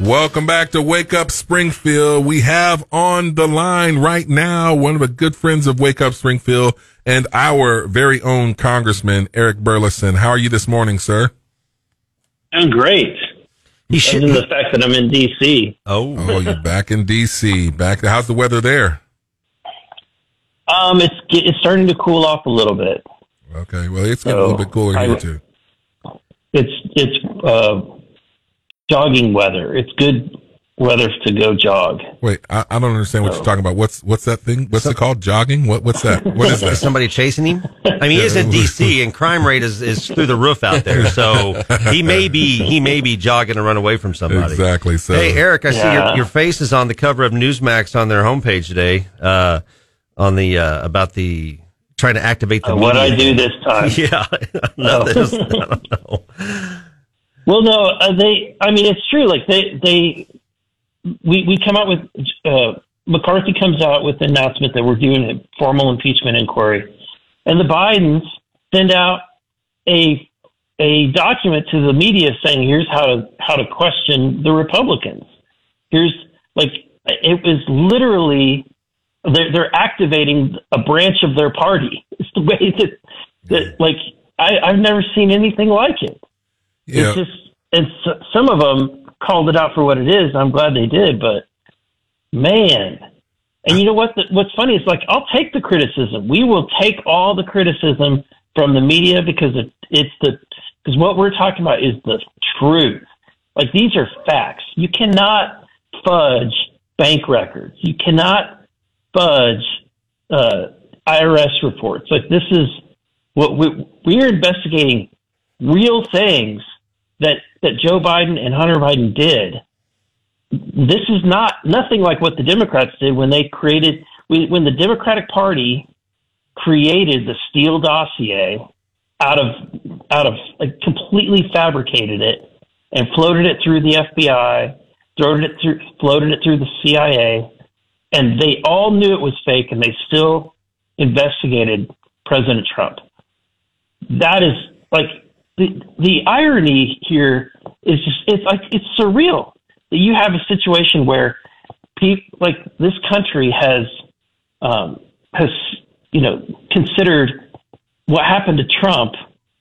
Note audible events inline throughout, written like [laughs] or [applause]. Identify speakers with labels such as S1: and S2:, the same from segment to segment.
S1: Welcome back to Wake Up Springfield. We have on the line right now one of the good friends of Wake Up Springfield and our very own Congressman, Eric Burlison. How are you this morning, sir?
S2: I'm great.
S3: He should.
S2: Other the fact that I'm in D.C.
S3: Oh,
S1: Oh, you're back in D.C. Back. How's the weather there?
S2: Um, it's it's starting to cool off a little bit.
S1: Okay. Well, it's getting a little bit cooler
S2: I-
S1: here too.
S2: It's it's uh, jogging weather. It's good weather to go jog.
S1: Wait, I, I don't understand what you're talking about. What's what's that thing? What's it called? Jogging? What what's that? [laughs] What is
S3: is
S1: that?
S3: somebody chasing him? I mean, he is in D.C. and crime rate is, is through the roof out there. So he may be he may be jogging to run away from somebody.
S1: Exactly. So
S3: Hey, Eric, I see your, your face is on the cover of Newsmax on their homepage today. Uh, on the uh, about the trying to activate the
S2: Uh, what I do this time. [laughs]
S3: Yeah, [laughs] Nothing. I don't know.
S2: Well, no, uh, they. I mean, it's true. Like they, they, we we come out with uh, McCarthy comes out with the announcement that we're doing a formal impeachment inquiry, and the Bidens send out a a document to the media saying, "Here's how to how to question the Republicans." Here's like it was literally they're they're activating a branch of their party. [laughs] It's the way that that like I, I've never seen anything like it.
S1: Yeah.
S2: It's just, and s- some of them called it out for what it is. I'm glad they did, but man, and you know what? The, what's funny is like I'll take the criticism. We will take all the criticism from the media because it, it's the because what we're talking about is the truth. Like these are facts. You cannot fudge bank records. You cannot fudge uh, IRS reports. Like this is what we we are investigating real things that that Joe Biden and Hunter Biden did. This is not nothing like what the Democrats did when they created when the Democratic Party created the Steele dossier out of out of like completely fabricated it and floated it through the FBI, floated it through floated it through the CIA, and they all knew it was fake and they still investigated President Trump. That is like the the irony here is just it's like it's surreal that you have a situation where people like this country has um, has you know considered what happened to Trump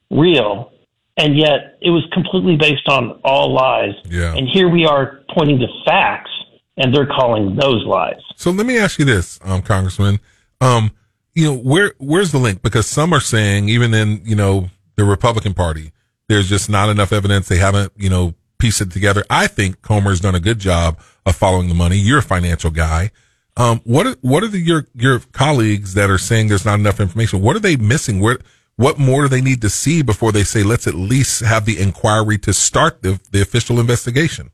S2: real, and yet it was completely based on all lies.
S1: Yeah.
S2: And here we are pointing to facts, and they're calling those lies.
S1: So let me ask you this, um, Congressman. Um, you know, where where's the link? Because some are saying, even in you know the Republican Party, there's just not enough evidence. They haven't you know pieced it together. I think Comer's done a good job of following the money. You're a financial guy. Um, what are, what are the, your your colleagues that are saying there's not enough information? What are they missing? Where what more do they need to see before they say let's at least have the inquiry to start the the official investigation?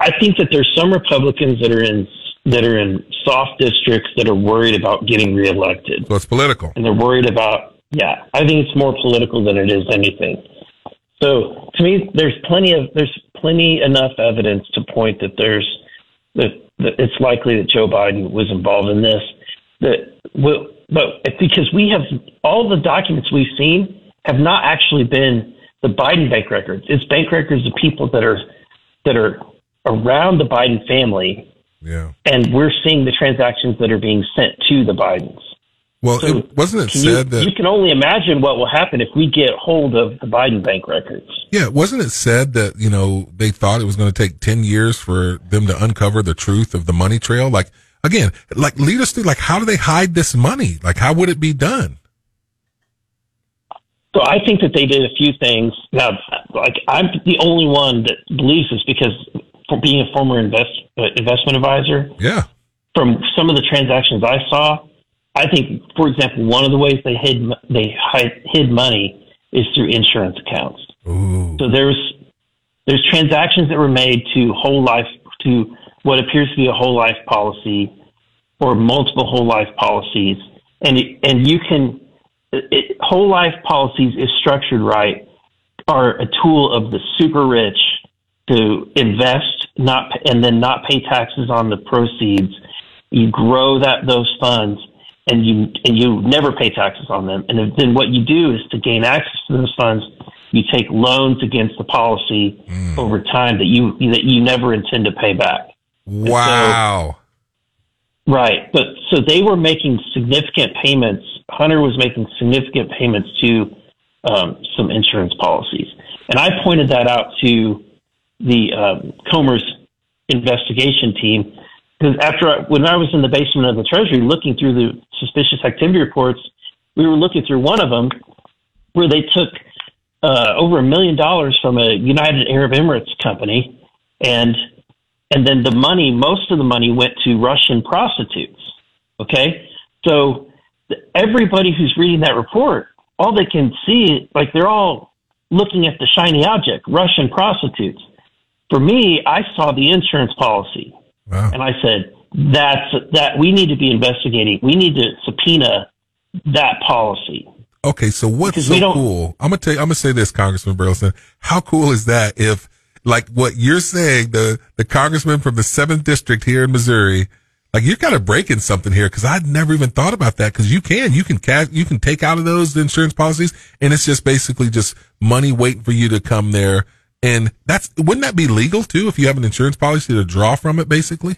S2: I think that there's some Republicans that are in that are in soft districts that are worried about getting reelected,
S1: So it's political.
S2: and they're worried about yeah. I think it's more political than it is anything. So to me, there's plenty of there's plenty enough evidence to point that there's that, that it's likely that Joe Biden was involved in this. That well, but because we have all the documents we've seen have not actually been the Biden bank records. It's bank records of people that are that are around the Biden family,
S1: Yeah.
S2: and we're seeing the transactions that are being sent to the Bidens.
S1: Well,
S2: So
S1: it, wasn't it
S2: Can you,
S1: said that
S2: you can only imagine what will happen if we get hold of the Biden bank records.
S1: Yeah, wasn't it said that, you know, they thought it was going to take 10 years for them to uncover the truth of the money trail? Like, again, like lead us through, like, how do they hide this money? Like, how would it be done?
S2: So I think that they did a few things. Now, like I'm the only one that believes this because for being a former invest, uh, investment advisor,
S1: Yeah.
S2: from some of the transactions I saw, I think, for example, one of the ways they hid they hid, hid money is through insurance accounts.
S1: Ooh.
S2: So there's there's transactions that were made to whole life to what appears to be a whole life policy or multiple whole life policies, and and you can it, whole life policies, if structured right, are a tool of the super rich to invest not and then not pay taxes on the proceeds. You grow that those funds and you and you never pay taxes on them. And then what you do is to gain access to those funds, you take loans against the policy mm. over time that you that you never intend to pay back.
S1: Wow.
S2: So, right, but so they were making significant payments. Hunter was making significant payments to um, some insurance policies, and I pointed that out to the um, Comer's investigation team because after I, when I was in the basement of the Treasury looking through the suspicious activity reports, we were looking through one of them where they took uh, over a million dollars from a United Arab Emirates company, and and then the money, most of the money went to Russian prostitutes. Okay, so everybody who's reading that report, all they can see, like they're all looking at the shiny object, Russian prostitutes. For me, I saw the insurance policy, wow. and I said, "That's that. We need to be investigating. We need to subpoena that policy."
S1: Okay, so what's because so cool? I'm gonna tell you, I'm gonna say this, Congressman Burlison. How cool is that if, like, what you're saying, the the congressman from the seventh district here in Missouri, like you're kind of breaking something here because I'd never even thought about that because you can, you can cash, you can take out of those insurance policies, and it's just basically just money waiting for you to come there, and that's wouldn't that be legal too if you have an insurance policy to draw from it, basically?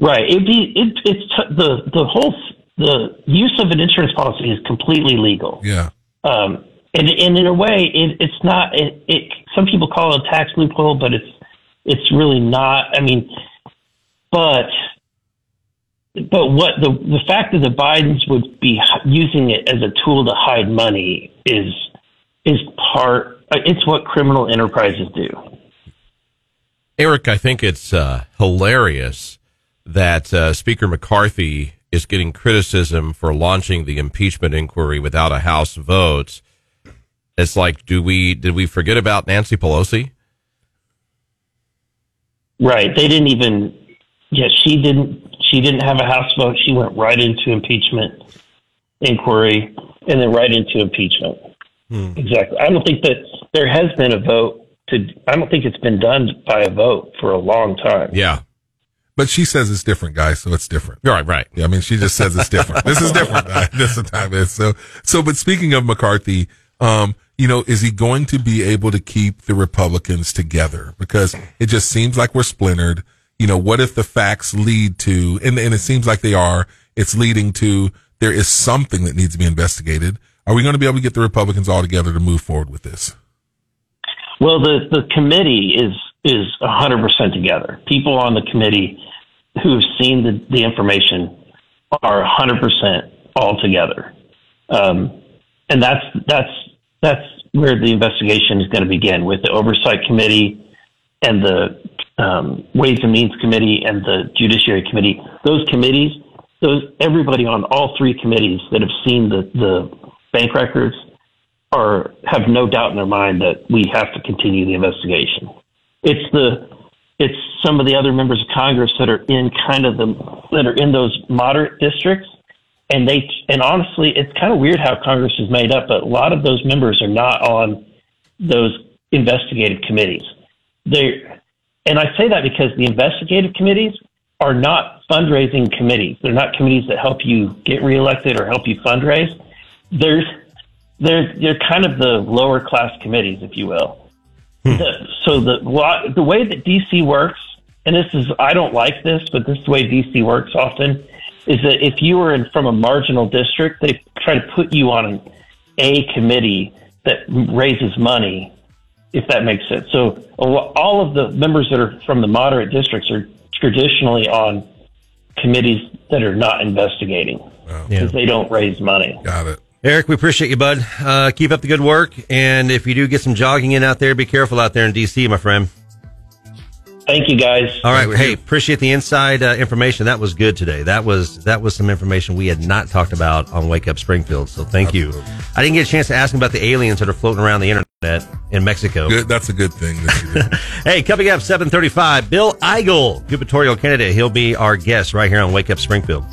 S2: Right. It'd be it, it's t- the the whole the use of an insurance policy is completely legal.
S1: Yeah.
S2: Um, and, and in a way, it, it's not. It, it some people call it a tax loophole, but it's it's really not. I mean, but but what the the fact that the Bidens would be using it as a tool to hide money is is part. It's what criminal enterprises do.
S4: Eric, I think it's uh, hilarious that uh, Speaker McCarthy is getting criticism for launching the impeachment inquiry without a House vote. It's like, do we did we forget about Nancy Pelosi?
S2: Right. They didn't even. Yeah, she didn't. She didn't have a House vote. She went right into impeachment inquiry and then right into impeachment. Hmm. Exactly. I don't think that there has been a vote to. I don't think it's been done by a vote for a long time.
S4: Yeah.
S1: But she says it's different, guys, so it's different.
S4: Right, right.
S1: Yeah, I mean, she just says it's different. this is different. [laughs] this is time is so. So, but speaking of McCarthy, um, you know, is he going to be able to keep the Republicans together? Because it just seems like we're splintered. You know, what if the facts lead to, and, and it seems like they are, it's leading to there is something that needs to be investigated. Are we going to be able to get the Republicans all together to move forward with this?
S2: Well, the, the committee is is 100% together. People on the committee who have seen the, the information are 100% all together. Um, and that's, that's, that's where the investigation is going to begin with the oversight committee and the um, Ways and Means Committee and the Judiciary Committee. Those committees, those everybody on all three committees that have seen the, the bank records are have no doubt in their mind that we have to continue the investigation. It's the it's some of the other members of Congress that are in kind of the that are in those moderate districts, and they and honestly, it's kind of weird how Congress is made up. But a lot of those members are not on those investigative committees. They and I say that because the investigative committees are not fundraising committees. They're not committees that help you get reelected or help you fundraise. There's they're they're kind of the lower class committees, if you will. Hmm. The, so the the way that DC works, and this is I don't like this, but this is the way DC works often, is that if you are in, from a marginal district, they try to put you on A committee that raises money, if that makes sense. So all of the members that are from the moderate districts are traditionally on committees that are not investigating because wow. yeah. they don't raise money.
S1: Got it.
S3: Eric, we appreciate you, bud. Uh, keep up the good work. And if you do get some jogging in out there, be careful out there in D.C., my friend.
S2: Thank you, guys.
S3: All right. Hey, appreciate the inside uh, information. That was good today. That was that was some information we had not talked about on Wake Up Springfield. So thank Absolutely. you. I didn't get a chance to ask him about the aliens that are floating around the internet in Mexico.
S1: Good. That's a good thing. [laughs]
S3: hey, coming up seven thirty-five, Bill Eigel, gubernatorial candidate. He'll be our guest right here on Wake Up Springfield.